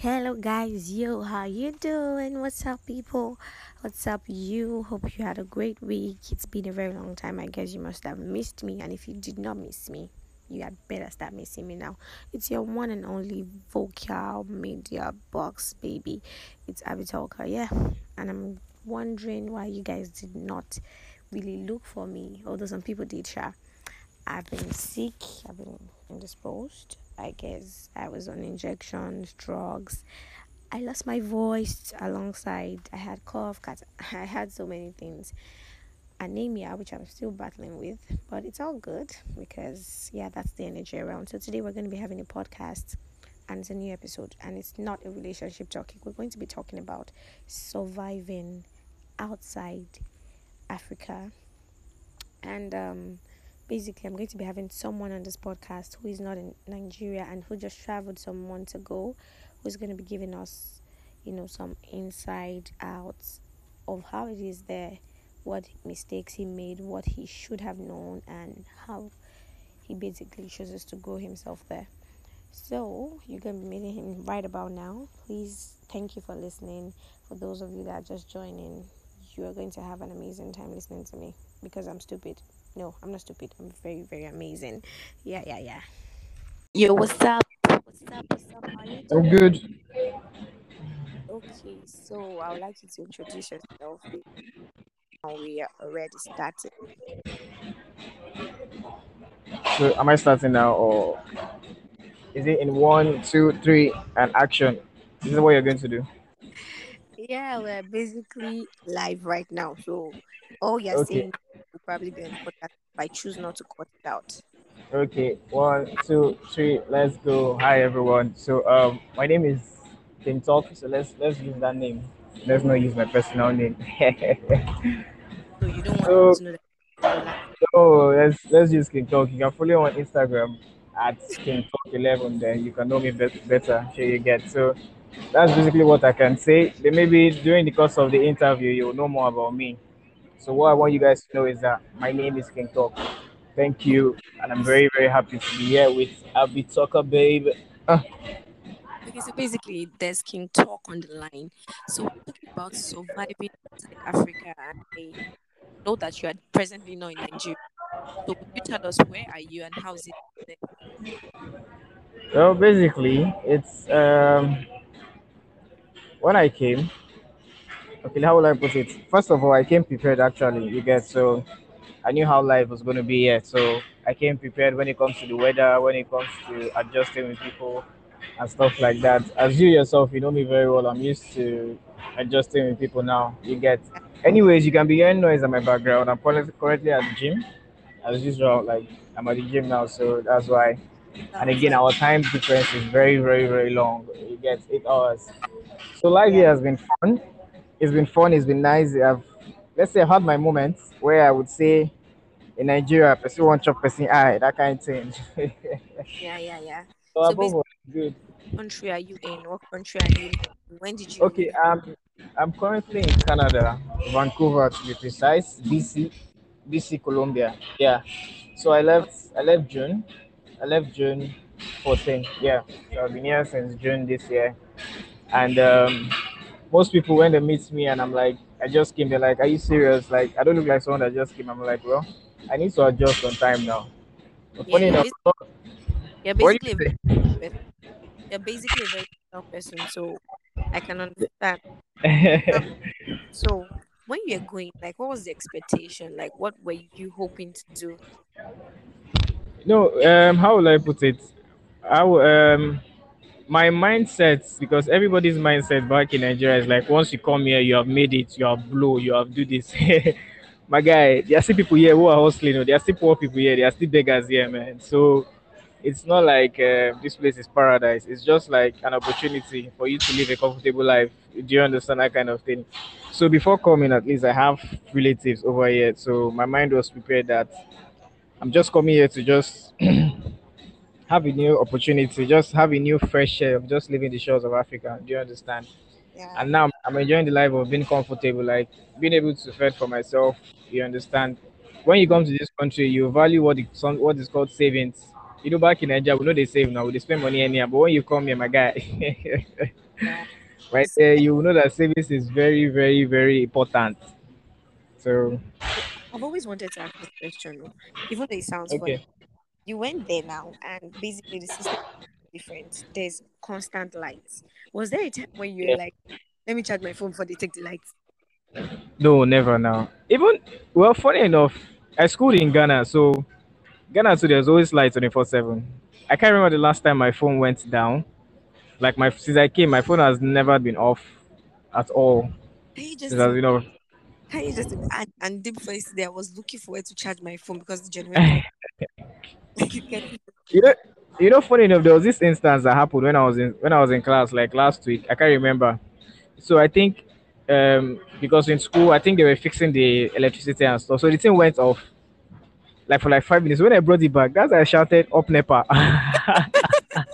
Hello guys, yo, how you doing? What's up people? What's up you? Hope you had a great week. It's been a very long time. I guess you must have missed me and if you did not miss me, you had better start missing me now. It's your one and only vocal media box baby. It's Arbie Talker, yeah. And I'm wondering why you guys did not really look for me, although some people did, sure. I've been sick, I've been indisposed. I guess I was on injections, drugs. I lost my voice alongside I had cough, cause I had so many things. Anemia, which I'm still battling with, but it's all good because yeah, that's the energy around. So today we're going to be having a podcast and it's a new episode and it's not a relationship talking. We're going to be talking about surviving outside Africa. And um basically i'm going to be having someone on this podcast who is not in nigeria and who just traveled some months ago who's going to be giving us you know some inside outs of how it is there what mistakes he made what he should have known and how he basically chooses to grow himself there. So you're going to be meeting him right about now. Please thank you for listening. For those of you that are just joining you are going to have an amazing time listening to me because i'm stupid no, I'm not stupid. I'm very, very amazing. Yeah, yeah, yeah. Yo, what's up? What's up? What's up? How you I'm good. Okay, so I would like you to introduce yourself. And we are already started. So am I starting now or is it in one, two, three, and action? This is what you're going to do. Yeah, we're basically live right now. So all you're Okay. saying will probably be on podcast if I choose not to cut it out. Okay. One, two, three. Let's go. Hi everyone. So um, my name is King Talk. So let's let's use that name. Let's not use my personal name. So you don't want so to know that so let's let's use King Talk. You can follow me on Instagram at King Talk Eleven. Then you can know me bet better. Sure you get. So that's basically what I can say. Then maybe during the course of the interview, you'll know more about me. So what I want you guys to know is that my name is King Talk. Thank you, and I'm very very happy to be here with Arbie Talker, babe. Uh, Okay, so basically, there's King Talk on the line. So we're talking about surviving outside Africa. And I know that you are presently not in Nigeria. So could you tell us where are you and how is it Well, basically, it's um when I came. Okay, how will I put it? First of all, I came prepared. Actually, you get so I knew how life was going to be here, so I came prepared when it comes to the weather, when it comes to adjusting with people and stuff like that. As you yourself, you know me very well. I'm used to adjusting with people now. You get. Anyways, you can be hearing noise in my background. I'm currently at the gym, as usual. Like I'm at the gym now, so that's why. And again, our time difference is very, very, very long. You get eight hours. So life yeah, here has been fun. It's been fun. It's been nice. I've let's say I've had my moments where I would say in Nigeria, person one chop person eye, that kind of thing. yeah, yeah, yeah. so So above all, good. what country are you in? What country are you in? When did you Okay, um, I'm currently in Canada, Vancouver to be precise, BC, BC, Columbia. Yeah. So I left. I left June. I left June 14. Yeah. So I've been here since June this year, and um, most people when they meet me and I'm like, I just came, they're like, Are you serious? Like, I don't look like someone that just came. I'm like, Well, I need to adjust on time now. But yeah, funny you're, enough, you're basically a very you. You're basically a very young person. So I can understand. So when you're going, like, what was the expectation? Like, what were you hoping to do? no, um, how will I put it? How um my mindset because everybody's mindset back in Nigeria is like once you come here, you have made it, you have blow, you have do this. My guy, there are still people here who are hustling. oh, There are still poor people here. There are still beggars here, man. So it's not like uh, this place is paradise. It's just like an opportunity for you to live a comfortable life. Do you understand that kind of thing? So before coming, at least I have relatives over here. So my mind was prepared that I'm just coming here to just have a new opportunity, just have a new fresh air of just leaving the shores of Africa. Do you understand? Yeah, And now I'm enjoying the life of being comfortable, like being able to fend for myself. You understand? When you come to this country, you value what some, what is called savings. You know, back in Nigeria, we know they save now, we they spend money anyhow. But when you come here, my guy, Yeah. right there you know that savings is very very very important so I've always wanted to ask this question, even though it sounds funny. Okay You went there now, and basically the system is different. There's constant lights. Was there a time when you were yeah like, let me charge my phone before they take the lights? no never now even well funny enough i schooled in ghana so ghana too there's always light 24 7 i can't remember the last time my phone went down like my since i came my phone has never been off at all Can you just i've been off can you just and, and deep for yesterday I was looking for where to charge my phone because the generator you know, you know, funny enough, there was this instance that happened when I was in when I was in class, like last week. I can't remember. So I think um because in school, I think they were fixing the electricity and stuff. So the thing went off like for like five minutes. When I brought it back, that's I shouted up NEPA.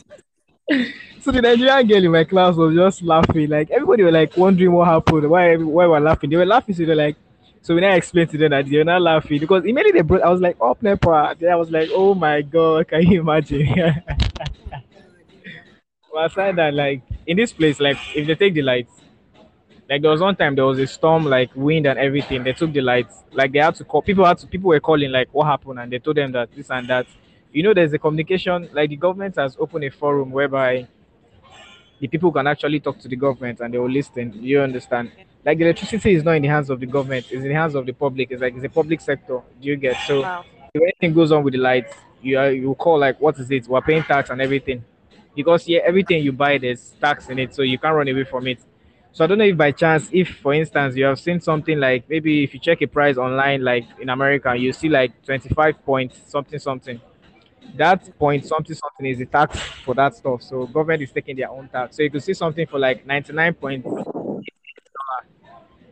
so the Nigerian girl in my class was just laughing. Like everybody were like wondering what happened, why why we're laughing. They were laughing, so they're like so when I explained to them that they were not laughing because immediately they brought I was like oh, up NEPA. Then I was like, oh my god, can you imagine? Well, aside that, like in this place, like if they take the lights, like there was one time there was a storm, like wind and everything. They took the lights, like they had to call. People had to. People were calling, like what happened, and they told them that this and that. You know, there's a communication. Like the government has opened a forum whereby the people can actually talk to the government and they will listen. You understand? Like electricity is not in the hands of the government; it's in the hands of the public. It's like it's a public sector. Do you get? So Wow. if anything goes on with the lights, you are, you call like what is it? We're paying tax and everything because yeah, everything you buy there's tax in it, so you can't run away from it. So I don't know if by chance, if for instance you have seen something like maybe if you check a price online, like in America, you see like 25 points something something. That point something something is the tax for that stuff. So government is taking their own tax. So you could see something for like 99 point.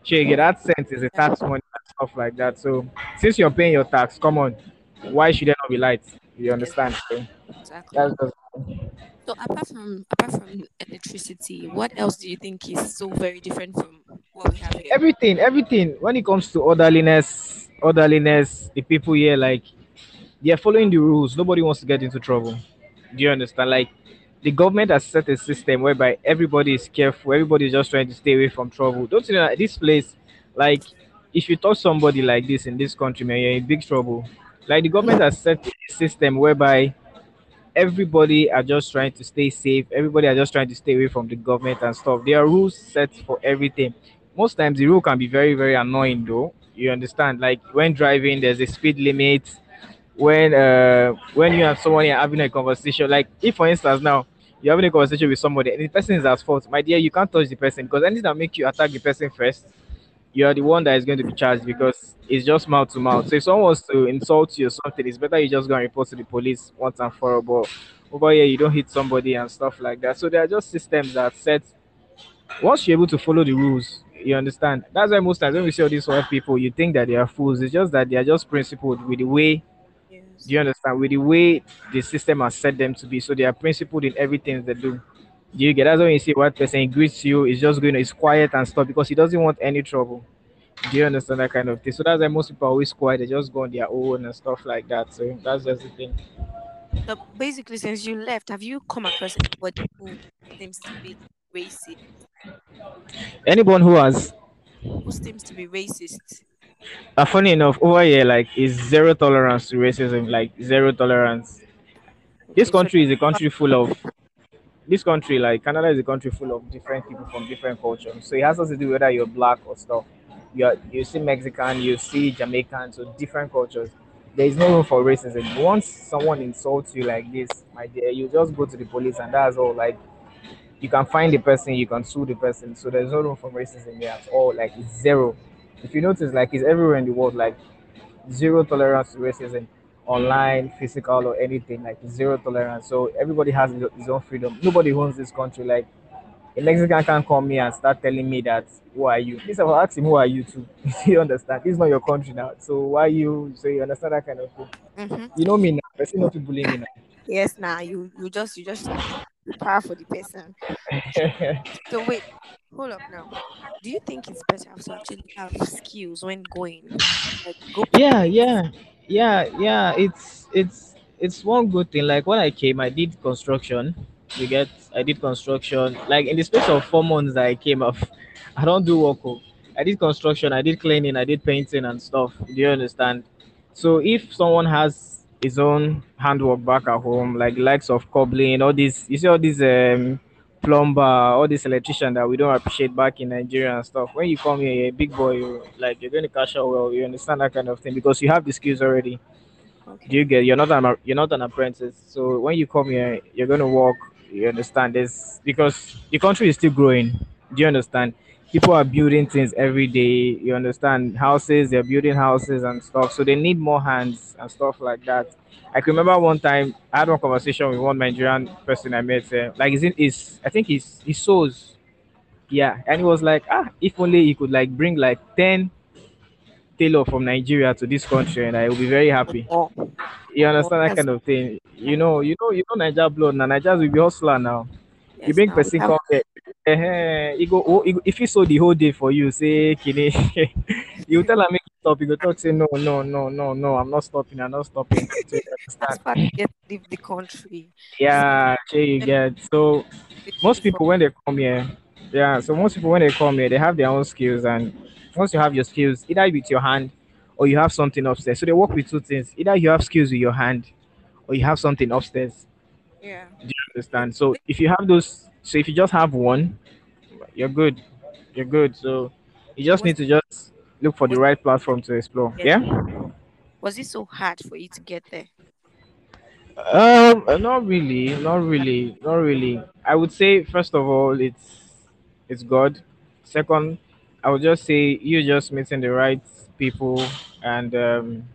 You that cent is a tax money and stuff like that. So since you're paying your tax, come on, why should there not be lights? You understand? So exactly. just So apart from apart from electricity, what else do you think is so very different from what we have here? everything, everything. When it comes to orderliness, orderliness, the people here like they're following the rules. Nobody wants to get into trouble. Do you understand? Like the government has set a system whereby everybody is careful. Everybody is just trying to stay away from trouble. Don't you know this place, like, if you touch somebody like this in this country, man, you're in big trouble. Like the government has set a system whereby everybody are just trying to stay safe. Everybody are just trying to stay away from the government and stuff. There are rules set for everything. Most times the rule can be very, very annoying though. You understand? Like when driving, there's a speed limit. When uh when you have someone you're having a conversation, like if for instance now you're having a conversation with somebody and the person is at fault, my dear, you can't touch the person because anything that make you attack the person first, you are the one that is going to be charged because it's just mouth to mouth. So if someone wants to insult you or something, it's better you just go and report to the police once and for all. But over here, you don't hit somebody and stuff like that. So there are just systems that set once you're able to follow the rules. You understand? That's why most times when we see all these white people, you think that they are fools. It's just that they are just principled with the way. Do you understand? With the way the system has set them to be, so they are principled in everything they do. Do you get? That's when you see what person greets you, is just going, is quiet and stuff because he doesn't want any trouble. Do you understand that kind of thing? So that's why most people are always quiet. They just go on their own and stuff like that. So that's just the thing. So basically, since you left, have you come across anybody who seems to be racist? Anyone who has, Who seems to be racist? Uh, funny enough, over here, like, is zero tolerance to racism, like zero tolerance. This country is a country full of this country, like Canada, is a country full of different people from different cultures. So it has to do whether you're black or stuff. You are, you see Mexican, you see Jamaican, so different cultures. There is no room for racism. Once someone insults you like this, my dear, you just go to the police and that's all. Like you can find the person, you can sue the person. So there's no room for racism here at all. Like zero. If you notice, like it's everywhere in the world. Like zero tolerance to racism online physical or anything like zero tolerance. So everybody has his own freedom. Nobody owns this country. Like a mexican can't come here and start telling me that who are you? This i'll ask him who are you too? You understand? This is not your country now. So why you so you understand that kind of thing? Mm-hmm. you know me now. Person not to bully me now. yes, now you you just you just for the person. So wait, hold up now. Do you think it's better to actually have skills when going, like go yeah yeah yeah yeah it's it's it's one good thing like when i came i did construction You get I did construction. Like in the space of four months that I came up, I don't do work. I did construction, I did cleaning, I did painting and stuff. Do you understand? So if someone has his own handwork back at home, like likes of cobbling, all these you see all these um plumber, all this electrician that we don't appreciate back in Nigeria and stuff. When you come here, you're a big boy, you like you're going to cash out well, you understand that kind of thing because you have the skills already. Do you get? You're not an you're not an apprentice. So when you come here, you're gonna work. You understand this because the country is still growing. Do you understand? People are building things every day. You understand? Houses, they're building houses and stuff. So they need more hands and stuff like that. I can remember one time I had one conversation with one Nigerian person I met. Uh, like, is it is I think he's he sews. Yeah, and he was like, ah, if only he could like bring like ten tailor from Nigeria to this country, and I will be very happy. You understand that kind of thing. You know, you know, you know Niger blood now. Nigerians will be hustler now. You bring person come here. eh, he go, oh, he go, if he saw the whole day for you, say kini, you tell him make it stop. He go talk say no, no, no, no, no. I'm not stopping. I'm not stopping. So you as understand? you get leave the country. Yeah, sure you get. So most people when they come here, yeah. So most people when they come here, they have their own skills, and once you have your skills, either with your hand or you have something upstairs. So they work with two things. Either you have skills with your hand or you have something upstairs. yeah. Do you understand? So if you have those, so if you just have one, you're good. You're good. So you just need to just look for the right platform to explore. yeah. Was it so hard for you to get there? Um, not really, not really, not really. I would say first of all, it's it's God. Second, I would just say you just meeting the right people and um,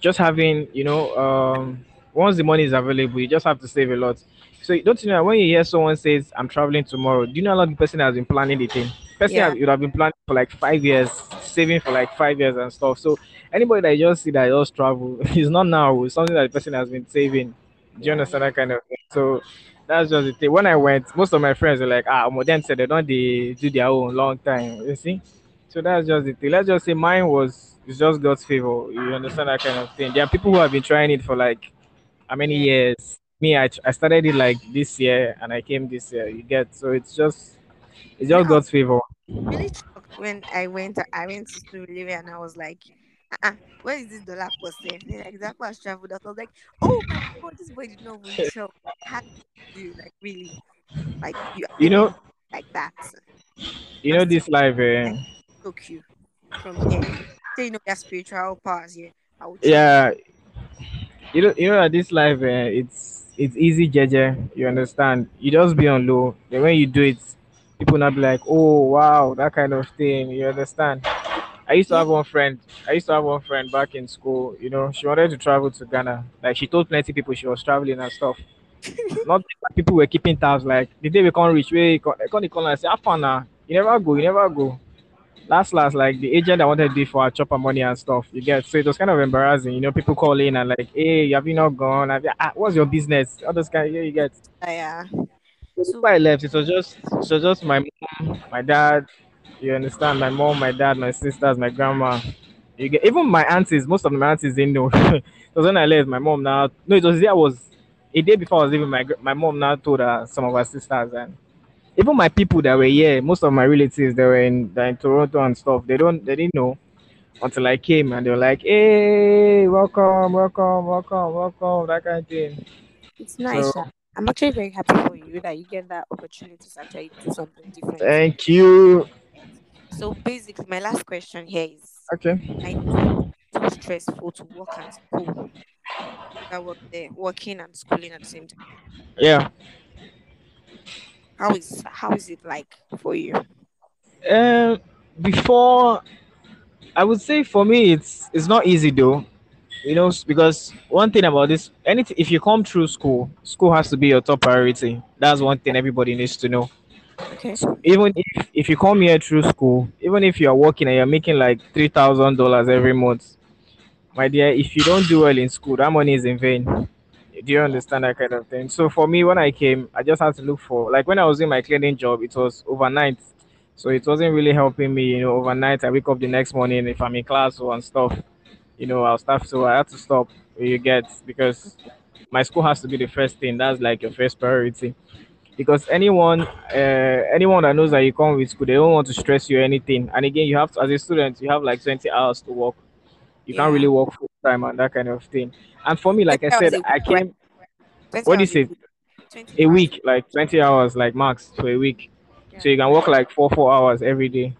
just having you know um once the money is available you just have to save a lot so don't you know when you hear someone says i'm traveling tomorrow do you know how long the person has been planning the thing person Yeah. would have been planning for like five years saving for like five years and stuff so anybody that you just see that just travel is not now it's something that the person has been saving do you understand that kind of thing so that's just the thing when i went most of my friends were like ah more said they don't they do their own long time you see so that's just the thing. Let's just say mine was it's just God's favor. You understand that kind of thing. There are people who have been trying it for like how many Yeah. years? Me, I, I started it like this year and I came this year. You get so it's just it's You know, just I God's favor. really shocked when I went. I went to Surulere and I was like, uh-uh, where is this dollar per se? Like, that was traveled. I was like, oh my god, this boy did not even travel. How do you like really like you You know, like that you know this life. Eh, took you from here? So you know your spiritual powers here. I will yeah, you know, you know that this life. Eh, it's it's easy, Jeje. You understand? You just be on low. Then when you do it, people not be like, oh wow, that kind of thing. You understand? I used to have one friend. I used to have one friend back in school. You know, she wanted to travel to Ghana. Like she told plenty people she was traveling and stuff. Not people were keeping tabs. Like the day we can't reach, we can't call and say, "Have fun now. You never go. You never go." Last, last, like the agent I wanted to do for chopper money and stuff. You get so it was kind of embarrassing. You know, people call in and like, "Hey, have you not gone? Have you, ah, what's your business?" All those kind. Yeah, you get. yeah. So So I left, it was just was just my mom, my dad. You understand? My mom, my dad, my sisters, my grandma. You get even my aunties. Most of my aunties didn't know. was when I left. My mom now. No, it was there. Was a day before I was leaving. My my mom now told her some of her sisters and even my people that were here. Most of my relatives that were in that in Toronto and stuff. They don't. They didn't know until I came and they were like, "Hey, welcome, welcome, welcome, welcome." That kind of thing. it's So nice. sha. I'm actually very happy for you that you get that opportunity to actually do something different. thank you. So basically, my last question here is: Okay. I know it's so stressful to work and school. I work there, working and schooling at the same time. Yeah. How is how is it like for you? Um, before I would say for me it's it's not easy though. You know, because one thing about this, anything if you come through school, school has to be your top priority. That's one thing everybody needs to know. Okay. So even if if you come here through school, even if you are working and you're making like three thousand dollars every month, my dear, if you don't do well in school, that money is in vain. Do you understand that kind of thing? So for me, when I came, I just had to look for like when I was in my cleaning job, it was overnight, so it wasn't really helping me. You know, overnight I wake up the next morning if I'm in class or and stuff. You know, I'll start. So I had to stop. You get because my school has to be the first thing. That's like your first priority. Because anyone, uh, anyone that knows that you come with school, they don't want to stress you anything. And again, you have to, as a student, you have like 20 hours to work. You can't really work full time and that kind of thing. And for me, like I said, I came. What do you say? A week, like 20 hours, like max for a week. So you can work like four, four hours every day.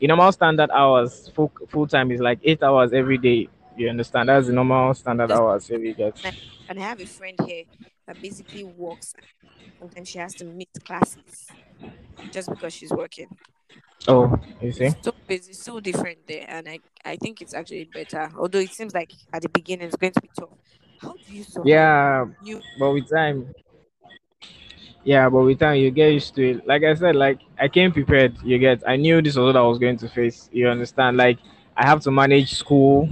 In normal standard hours, full full time is like eight hours every day. You understand? That's the normal standard Just hours every and and I have a friend here that basically works. Sometimes she has to miss classes just because she's working. Oh, you see? It's so busy, so different there, and I I think it's actually better. Although it seems like at the beginning it's going to be tough. How do you survive? Yeah, You but with time, yeah, but with time you get used to it. Like I said, like I came prepared. You get. I knew this was what I was going to face. You understand? Like I have to manage school,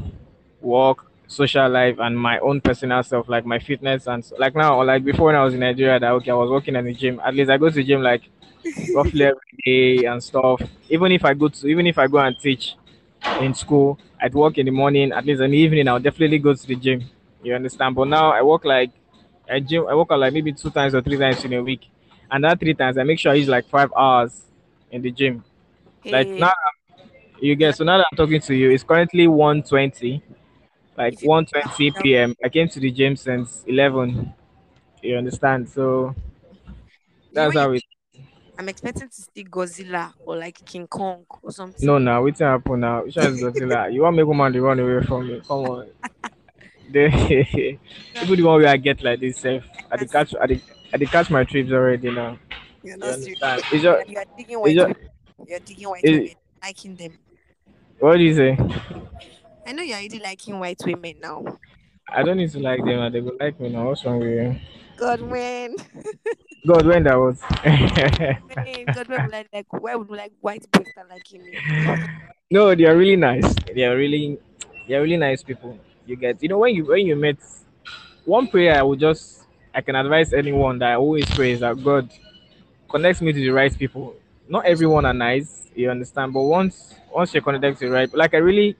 work, social life, and my own personal self, like my fitness and so, like now, like before when I was in Nigeria, that okay, I was working in the gym. At least I go to the gym like roughly every day and stuff. Even if I go to, even if I go and teach in school, I'd work in the morning. At least in the evening, I'll definitely go to the gym. You understand? But now I work like I gym. I work out like maybe two times or three times in a week, and that three times I make sure I use like five hours in the gym. Like now you get. So now that I'm talking to you, it's currently one twenty, like if one twenty p.m. I came to the gym since eleven. You understand? So that's how it. I'm expecting to see Godzilla or like King Kong or something. No, now what's happen now? Which one is Godzilla? You want make woman to run away from me? Come on. The people the one where I get like this safe. I dey catch I dey I dey catch my trips already now. You're You not serious. It's You're, just you're digging white just women. You're digging white women, liking them. what do you say? I know you're already liking white women now. I don't need to like them they go like me now. What's wrong with you? God, man. God when that was. God, when I like, why would like white boys liking me? No, they are really nice. They are really they are really nice people. You get you know when you when you met one prayer I would just I can advise anyone that I always pray is that God connects me to the right people. Not everyone are nice, you understand, but once once you connect to the right like I really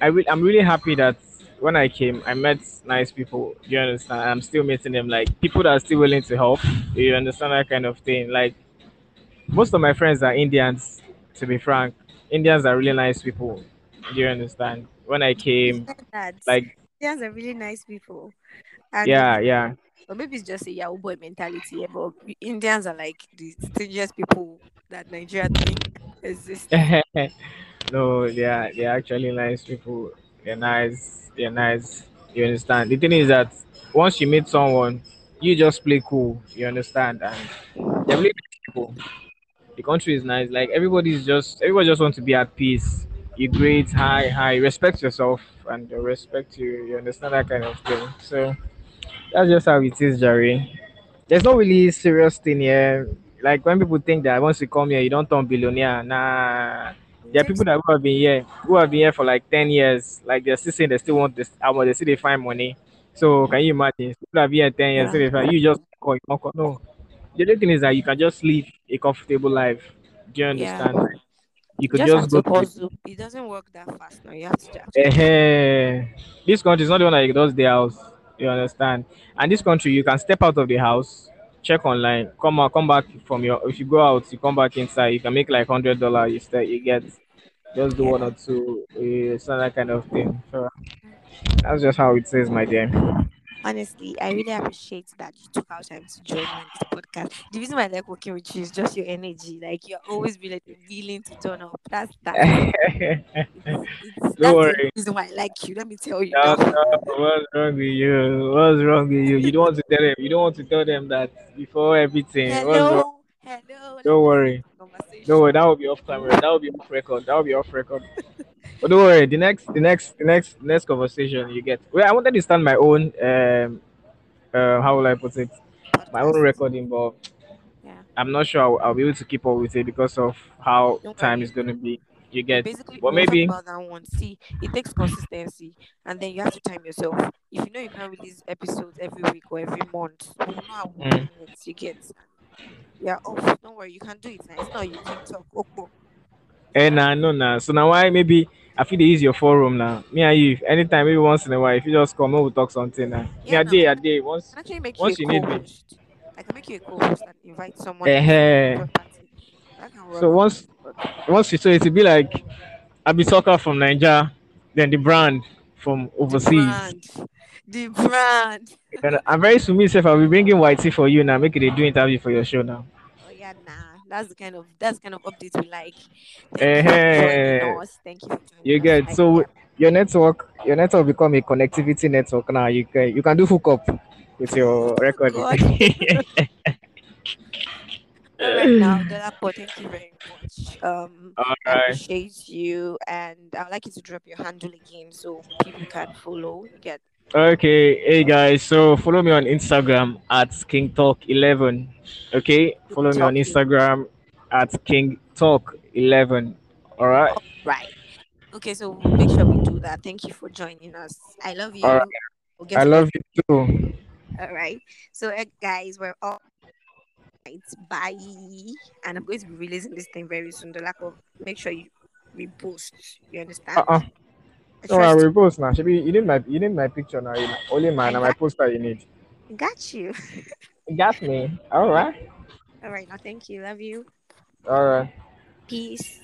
I re- I'm really happy that when I came, I met nice people. You understand? I'm still meeting them, like people that are still willing to help. You understand that kind of thing? Like most of my friends are Indians. To be frank, Indians are really nice people. Do you understand? When I came, like Indians are really nice people. And yeah, yeah, or maybe it's just a Yahoo boy mentality, yeah, but Indians are like the stingiest people that Nigeria think exist. no, they are they're actually nice people. They're nice. They're nice. You understand? The thing is that once you meet someone, you just play cool. You understand? And really nice. The country is nice. Like everybody's just everybody just wants to be at peace. You great, hi, hi, respect yourself and respect you. You understand that kind of thing. So that's just how it is, Jerry. There's no really serious thing here. Like when people think that once you come here, you don't turn billionaire. Nah, there are people that who have been here, who have been here for like ten years. Like they're still saying they still want this. Album, they still they find money. So can you imagine? People have been here ten years. Yeah. Find, you just call, you call. No, the other thing is that you can just live a comfortable life. Do you understand? You You could just just go to to. It doesn't work that fast now. You have to actually uh this country is not the one that does the house. You understand? And this country, you can step out of the house, check online, come out, come back from your. If you go out, you come back inside. You can make like hundred dollar. You stay, you get just do one or two. It's not that kind of thing. So that's just how it is, my dear. Honestly, I really appreciate that you took out time to join me on this podcast. The reason why I like working with you is just your energy. Like you're always willing, willing to turn up. That's it's, it's Don't that's the reason why I like you. Let me tell you No, no, what's wrong with you? What's wrong with you? You don't want to tell them. You don't want to tell them that before everything. Hello, hello. Don't worry. Conversation. Don't. That will be off camera. That will be off record. That will be off record. But don't worry. The next, the next, the next, next conversation you get. Well, I wanted to start my own. Um, uh, how will I put it? My own recording, but Yeah. I'm not sure I'll, I'll be able to keep up with it because of how Don't time worry. is going to be. You get. basically, But maybe. about that one. See, it takes consistency, and then you have to time yourself. If you know you can't release episodes every week or every month, we'll know how Mm. You get, yeah. Oh, don't worry, you can do it. Now. It's not you TikTok. Okay. Eh, nah, no, nah. So now why maybe I feel they use your forum now. Me and you, anytime, maybe once in a while, if you just come, we'll talk something now. Me Yeah, a day, I a day. Once, can actually make you once you need me. I can make you a co-host and invite someone else to a party. That can work. So once, once you so it'll be like I'll be talker from Niger, then the brand from the overseas. brand, the brand. And I'm very submissive. I'll be bringing whitey for you now. Make it a do interview for your show now. Oh yeah, nah. That's the kind of that's kind of updates we like. Thank Eh, you for us. Thank you You us. get I- so your network, your network become a connectivity network now. You can you can do hookup with your record. God. All right now, thank you very much. Um, All I appreciate you, and I'd like you to drop your handle again so people can follow. You get Okay, hey guys, so follow me on Instagram at King Talk 11. Okay, follow me on Instagram at King Talk 11. All right, right. Okay, so we'll make sure we do that. Thank you for joining us. I love you. All right. We'll I love you too. All right. So, uh, guys, we're all right. Bye. And I'm going to be releasing this thing very soon. The lack of make sure you repost. You understand? Uh uh. I No, I will post now. Should be you need my you need my picture now. You only mine and my poster you need. Got you. You got me. All right. All right. Now, thank you. Love you. All right. Peace.